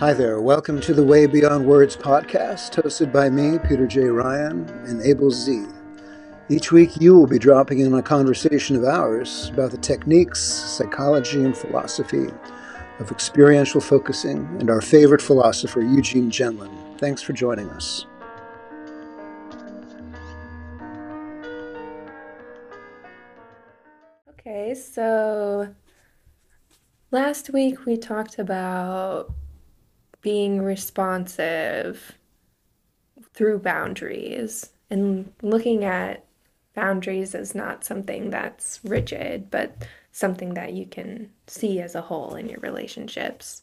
Hi there. Welcome to the Way Beyond Words podcast, hosted by me, Peter J. Ryan, and Abel Z. Each week, you will be dropping in a conversation of ours about the techniques, psychology, and philosophy of experiential focusing and our favorite philosopher, Eugene Gendlin. Thanks for joining us. Okay, so last week we talked about being responsive through boundaries and looking at boundaries as not something that's rigid, but something that you can see as a whole in your relationships.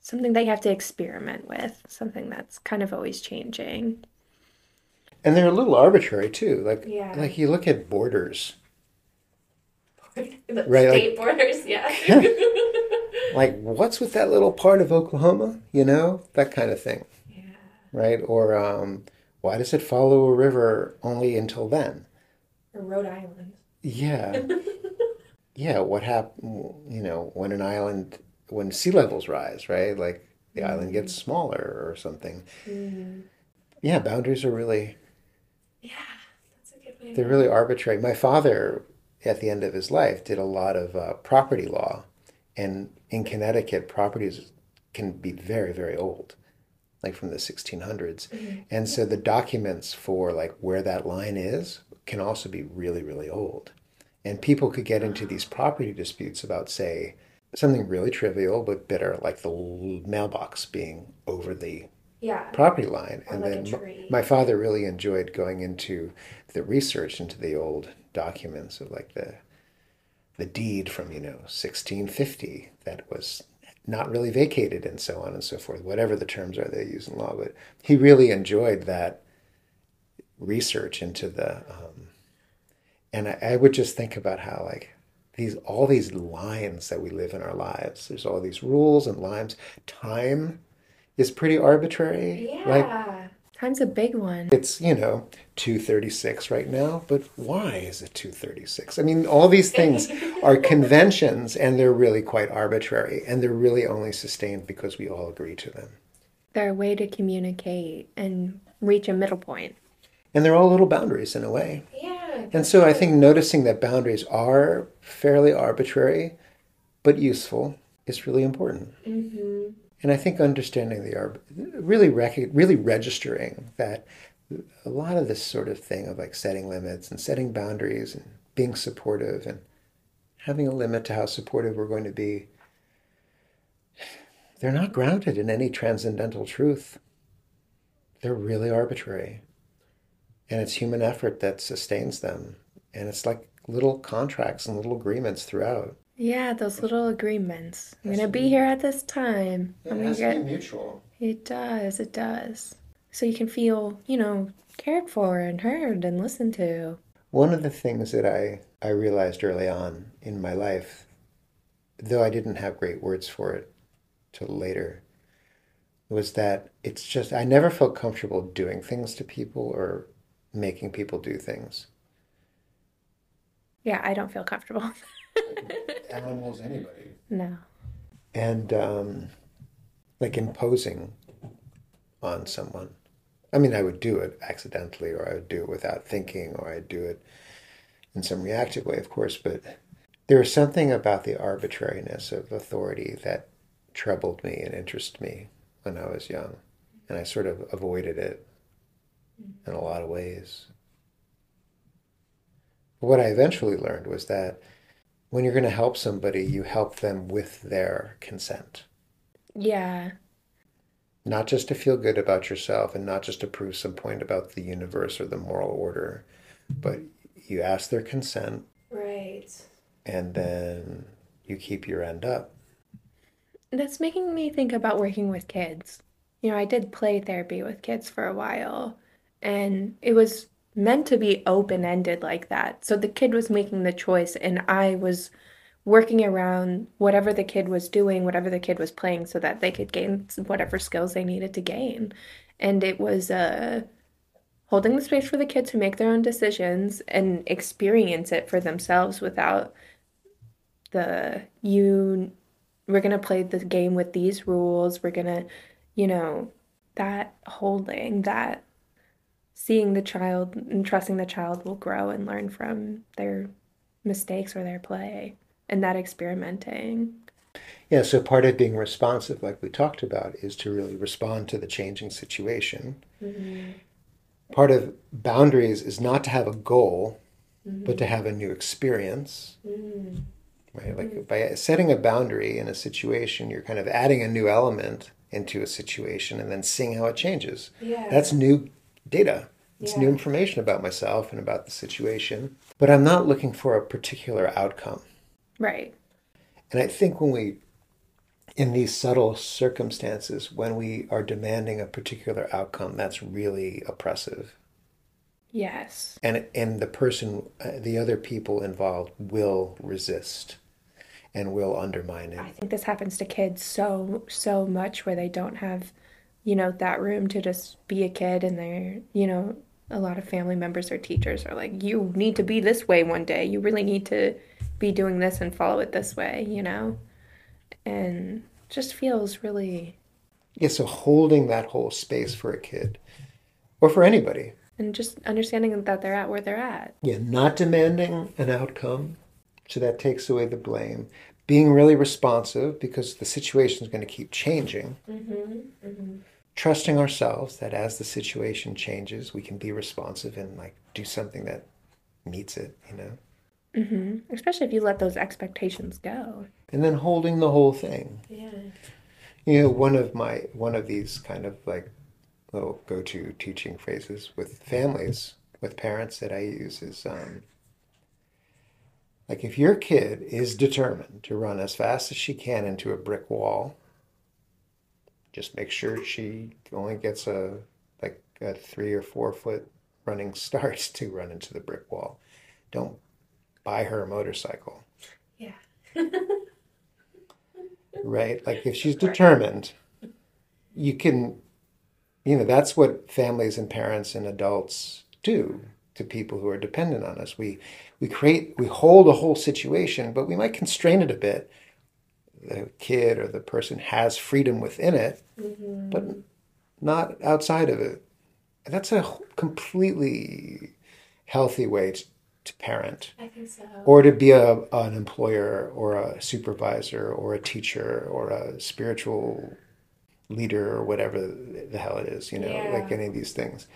Something that you have to experiment with, something that's kind of always changing. And they're a little arbitrary too. Like Yeah. like you look at borders. The Right, like- state borders, yeah. Like what's with that little part of Oklahoma? You know? That kind of thing. yeah. Right? Or um, why does it follow a river only until then? Or Rhode Island. Yeah. yeah, what happened, you know, when an island, when sea levels rise, right? Like the island gets smaller or something. Yeah, boundaries are really, Yeah, that's a good way. they're really arbitrary. My father, at the end of his life, did a lot of uh, property law. And in Connecticut, properties can be very, very old, like from the 1600s. Mm-hmm. And so the documents for like where that line is can also be really, really old. And people could get into these property disputes about, say, something really trivial but bitter, like the mailbox being over the Yeah. property line. Or and like then m- tree. my father really enjoyed going into the research into the old documents of like the the deed from you know 1650 that was not really vacated and so on and so forth whatever the terms are they use in law but he really enjoyed that research into the um, and I, I would just think about how like these all these lines that we live in our lives there's all these rules and lines time is pretty arbitrary Yeah. like Time's a big one. it's you know 236 right now but why is it 236 i mean all these things are conventions and they're really quite arbitrary and they're really only sustained because we all agree to them They're a way to communicate and reach a middle point. and they're all little boundaries in a way Yeah. and so i think noticing that boundaries are fairly arbitrary but useful is really important Mm-hmm. And I think understanding the arb, really rec- really registering that a lot of this sort of thing of like setting limits and setting boundaries and being supportive and having a limit to how supportive we're going to be, they're not grounded in any transcendental truth. They're really arbitrary. And it's human effort that sustains them. And it's like little contracts and little agreements throughout. Yeah, those little agreements. I'm gonna be here at this time. I'm gonna get. mutual. It does. It does. So you can feel, you know, cared for and heard and listened to. One of the things that I, I realized early on in my life, though I didn't have great words for it till later, was that it's just, I never felt comfortable doing things to people or making people do things. Yeah, I don't feel comfortable. Animals, anybody. no. And um, like imposing on someone. I mean, I would do it accidentally, or I would do it without thinking, or I'd do it in some reactive way, of course. But there was something about the arbitrariness of authority that troubled me and interested me when I was young. And I sort of avoided it in a lot of ways. What I eventually learned was that when you're going to help somebody, you help them with their consent Yeah. not just to feel good about yourself and not just to prove some point about the universe or the moral order, but you ask their consent Right. and then you keep your end up. That's making me think about working with kids. You know, I did play therapy with kids for a while, and it was meant to be open-ended like that. So the kid was making the choice, and I was working around whatever the kid was doing, whatever the kid was playing, so that they could gain whatever skills they needed to gain. And it was uh, holding the space for the kid to make their own decisions and experience it for themselves without the you we're going to play the game with these rules. We're going to, you know, that holding, that seeing the child and trusting the child will grow and learn from their mistakes or their play and that experimenting. Yeah, so part of being responsive, like we talked about, is to really respond to the changing situation. Mm-hmm. Part of boundaries is not to have a goal, mm-hmm. but to have a new experience. Mm-hmm. Right? Like by setting a boundary in a situation, you're kind of adding a new element into a situation and then seeing how it changes. Yeah. That's new data. It's yeah. new information about myself and about the situation. But I'm not looking for a particular outcome. Right. And I think when we, in these subtle circumstances, when we are demanding a particular outcome, that's really oppressive. Yes. And and the person, uh, the other people involved will resist and will undermine it. I think this happens to kids so so much where they don't have, you know, that room to just be a kid and they're, you know, a lot of family members or teachers are like, you need to be this way one day. You really need to be doing this and follow it this way, you know? And just feels really. Yeah, so holding that whole space for a kid or for anybody. And just understanding that they're at where they're at. Yeah, not demanding an outcome. So that takes away the blame. Being really responsive because the situation is going to keep changing. Mm-hmm, mm-hmm. Trusting ourselves that as the situation changes, we can be responsive and like do something that meets it, you know? Mm-hmm. Especially if you let those expectations go. And then holding the whole thing. Yeah. You know, one of my one of these kind of like little go-to teaching phrases with families, with parents that I use is um, like if your kid is determined to run as fast as she can into a brick wall, just make sure she only gets a like a three or four foot running start to run into the brick wall. Don't buy her a motorcycle. Yeah. right? Like if she's determined, you can, you know, that's what families and parents and adults do to people who are dependent on us. We we create we hold a whole situation, but we might constrain it a bit. The kid or the person has freedom within it, mm-hmm. but not outside of it. that's a completely healthy way to, to parent. I think so. Or to be a, an employer or a supervisor or a teacher or a spiritual leader or whatever the hell it is, you know, yeah. like any of these things.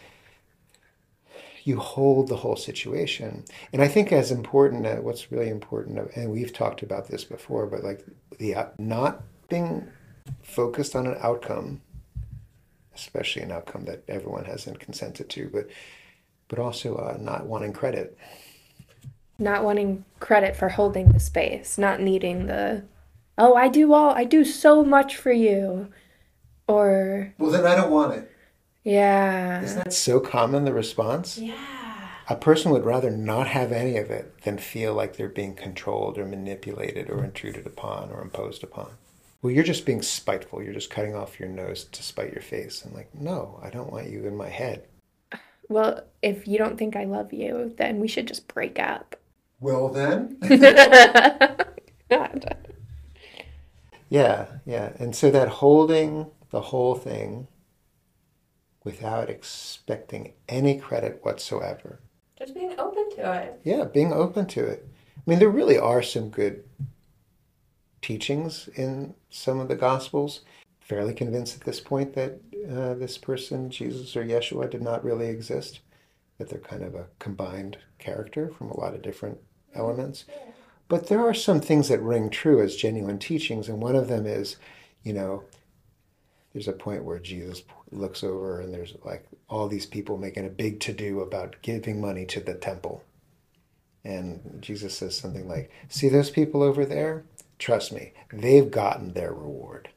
You hold the whole situation. And I think as important, uh, what's really important, uh, and we've talked about this before, but like the uh, not being focused on an outcome, especially an outcome that everyone hasn't consented to, but but also uh, not wanting credit not wanting credit for holding the space, not needing the, oh, I do all, I do so much for you. Or. Well, then I don't want it. Yeah. Isn't that so common, the response? Yeah. A person would rather not have any of it than feel like they're being controlled or manipulated or intruded upon or imposed upon. Well, you're just being spiteful. You're just cutting off your nose to spite your face. I'm like, no, I don't want you in my head. Well, if you don't think I love you, then we should just break up. Well, then. yeah, yeah. And so that holding the whole thing without expecting any credit whatsoever. Just being open to it. Yeah, being open to it. I mean, there really are some good teachings in some of the Gospels. Fairly convinced at this point that uh, this person, Jesus or Yeshua, did not really exist, that they're kind of a combined character from a lot of different elements. But there are some things that ring true as genuine teachings, and one of them is, you know, there's a point where Jesus looks over and there's like all these people making a big to do about giving money to the temple. And Jesus says something like, See those people over there? Trust me, they've gotten their reward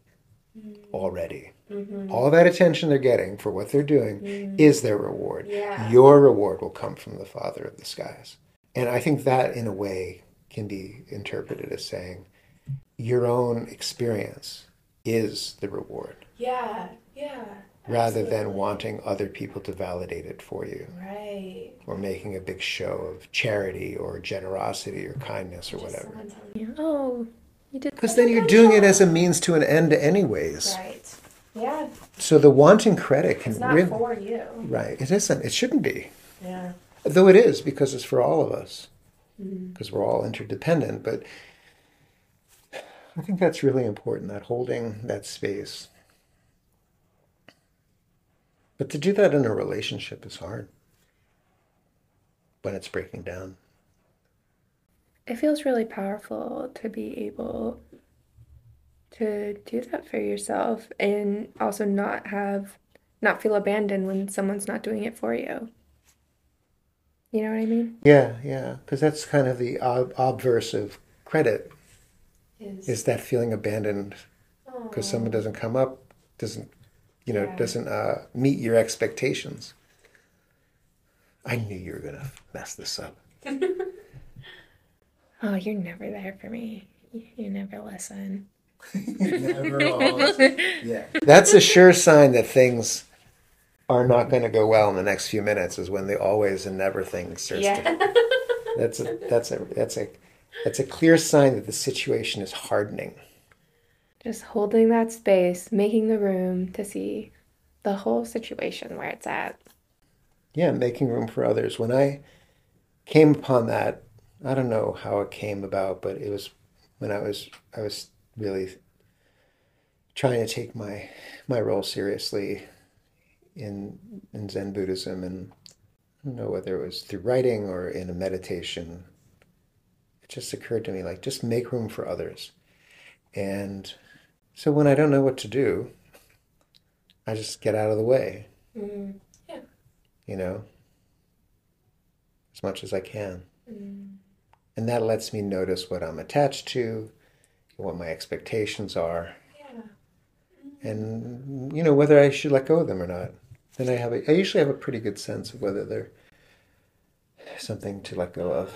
already. Mm-hmm. All that attention they're getting for what they're doing mm-hmm. is their reward. Yeah. Your reward will come from the Father of the skies. And I think that, in a way, can be interpreted as saying your own experience is the reward. Yeah, yeah. Rather absolutely. than wanting other people to validate it for you. Right. Or making a big show of charity or generosity or kindness or whatever. You, oh, You did Because then you're doing it as a means to an end, anyways. Right. Yeah. So the wanting credit can It's not really. for you. Right. It isn't. It shouldn't be. Yeah. Though it is because it's for all of us. Mm-hmm. Because we're all interdependent. But I think that's really important, that holding that space. But to do that in a relationship is hard when it's breaking down. It feels really powerful to be able to do that for yourself and also not have not feel abandoned when someone's not doing it for you. You know what I mean? Yeah, yeah. Because that's kind of the ob- obverse of credit is that feeling abandoned because someone doesn't come up, doesn't, you know, Yeah. doesn't uh, meet your expectations. I knew you were going to mess this up. Oh, you're never there for me. You you never listen. yeah. That's a sure sign that things are not going to go well in the next few minutes is when the always and never thing starts to that's a that's a that's a that's a clear sign that the situation is hardening. Just holding that space, making the room to see the whole situation where it's at. Yeah, making room for others. When I came upon that, I don't know how it came about, but it was when I was I was really trying to take my my role seriously in in Zen Buddhism, and I don't know whether it was through writing or in a meditation. It just occurred to me like just make room for others, and so when I don't know what to do, I just get out of the way Mm. Yeah. you know, as much as I can. Mm. And that lets me notice what I'm attached to, what my expectations are, Yeah. and you know whether I should let go of them or not. Then I have a, I usually have a pretty good sense of whether they're something to let go of.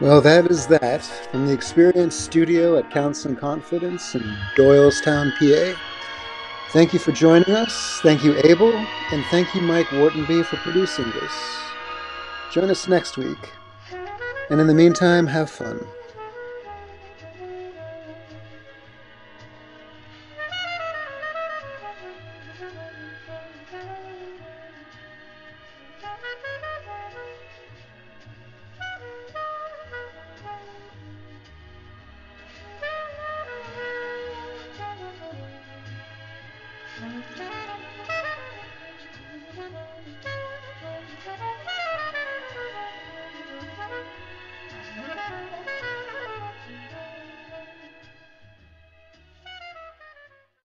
Well, that is that from the Experience Studio at Counseling Confidence in Doylestown, PA. Thank you for joining us. Thank you, Abel. And thank you, Mike Whartonby, for producing this. Join us next week. And in the meantime, have fun.